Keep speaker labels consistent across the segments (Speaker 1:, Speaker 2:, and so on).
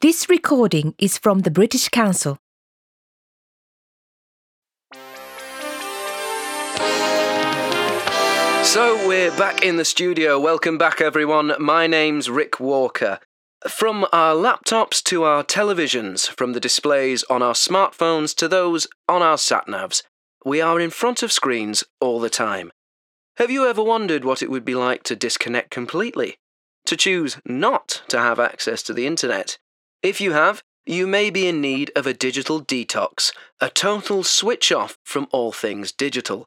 Speaker 1: This recording is from the British Council.
Speaker 2: So we're back in the studio. Welcome back, everyone. My name's Rick Walker. From our laptops to our televisions, from the displays on our smartphones to those on our satnavs, we are in front of screens all the time. Have you ever wondered what it would be like to disconnect completely? To choose not to have access to the internet? If you have, you may be in need of a digital detox, a total switch off from all things digital.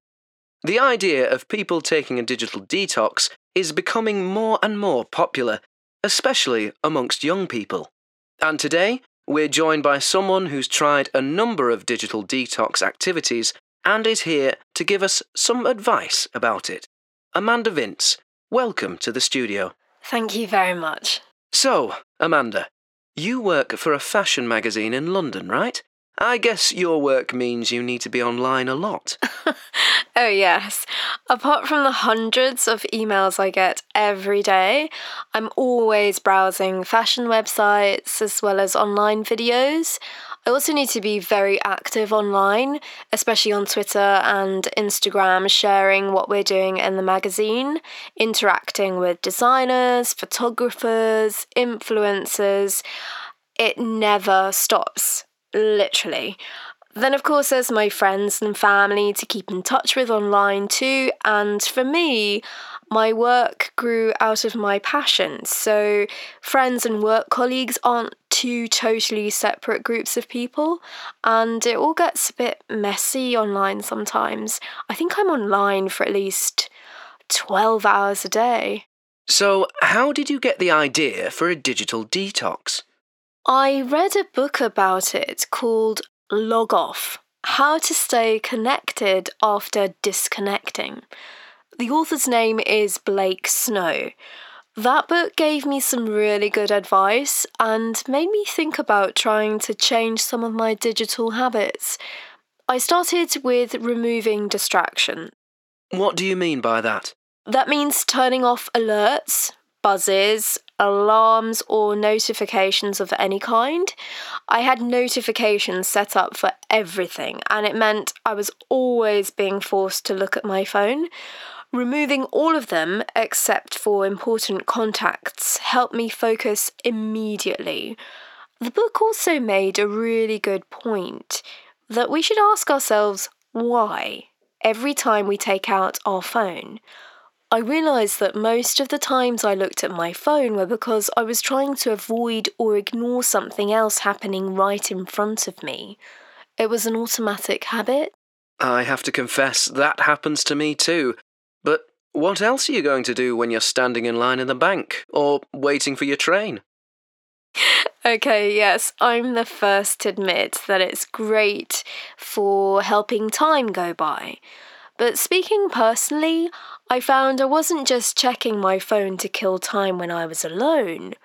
Speaker 2: The idea of people taking a digital detox is becoming more and more popular, especially amongst young people. And today, we're joined by someone who's tried a number of digital detox activities and is here to give us some advice about it. Amanda Vince, welcome to the studio.
Speaker 3: Thank you very much.
Speaker 2: So, Amanda, you work for a fashion magazine in London, right? I guess your work means you need to be online a lot.
Speaker 3: oh, yes. Apart from the hundreds of emails I get every day, I'm always browsing fashion websites as well as online videos. I also need to be very active online, especially on Twitter and Instagram, sharing what we're doing in the magazine, interacting with designers, photographers, influencers. It never stops literally. Then, of course, there's my friends and family to keep in touch with online too. And for me, my work grew out of my passion. So, friends and work colleagues aren't two totally separate groups of people, and it all gets a bit messy online sometimes. I think I'm online for at least 12 hours a day.
Speaker 2: So, how did you get the idea for a digital detox?
Speaker 3: I read a book about it called Log Off How to Stay Connected After Disconnecting. The author's name is Blake Snow. That book gave me some really good advice and made me think about trying to change some of my digital habits. I started with removing distraction.
Speaker 2: What do you mean by that?
Speaker 3: That means turning off alerts, buzzes, alarms, or notifications of any kind. I had notifications set up for everything, and it meant I was always being forced to look at my phone. Removing all of them, except for important contacts, helped me focus immediately. The book also made a really good point that we should ask ourselves why every time we take out our phone. I realised that most of the times I looked at my phone were because I was trying to avoid or ignore something else happening right in front of me. It was an automatic habit.
Speaker 2: I have to confess, that happens to me too. But what else are you going to do when you're standing in line in the bank or waiting for your train?
Speaker 3: okay, yes, I'm the first to admit that it's great for helping time go by. But speaking personally, I found I wasn't just checking my phone to kill time when I was alone,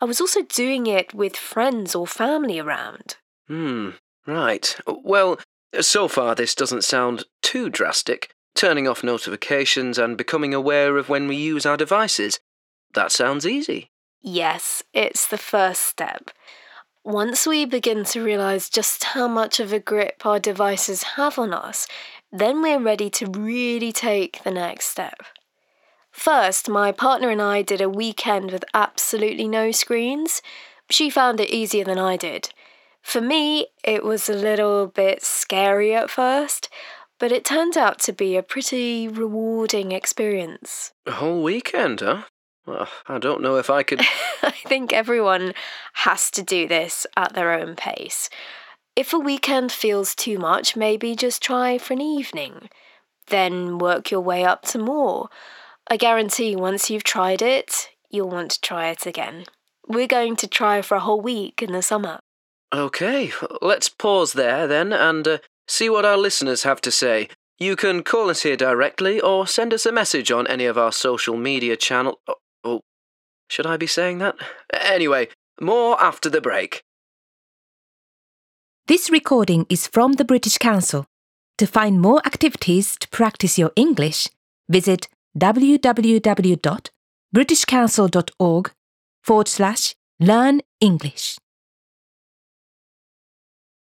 Speaker 3: I was also doing it with friends or family around.
Speaker 2: Hmm, right. Well, so far this doesn't sound too drastic. Turning off notifications and becoming aware of when we use our devices. That sounds easy.
Speaker 3: Yes, it's the first step. Once we begin to realise just how much of a grip our devices have on us, then we're ready to really take the next step. First, my partner and I did a weekend with absolutely no screens. She found it easier than I did. For me, it was a little bit scary at first, but it turned out to be a pretty rewarding experience.
Speaker 2: A whole weekend, huh? Well, I don't know if I could.
Speaker 3: I think everyone has to do this at their own pace. If a weekend feels too much, maybe just try for an evening. Then work your way up to more. I guarantee once you've tried it, you'll want to try it again. We're going to try for a whole week in the summer.
Speaker 2: Okay, let's pause there then and uh, see what our listeners have to say. You can call us here directly or send us a message on any of our social media channel. Oh, oh should I be saying that? Anyway, more after the break.
Speaker 1: This recording is from the British Council. To find more activities to practice your English, visit www.britishcouncil.org forward slash learn English.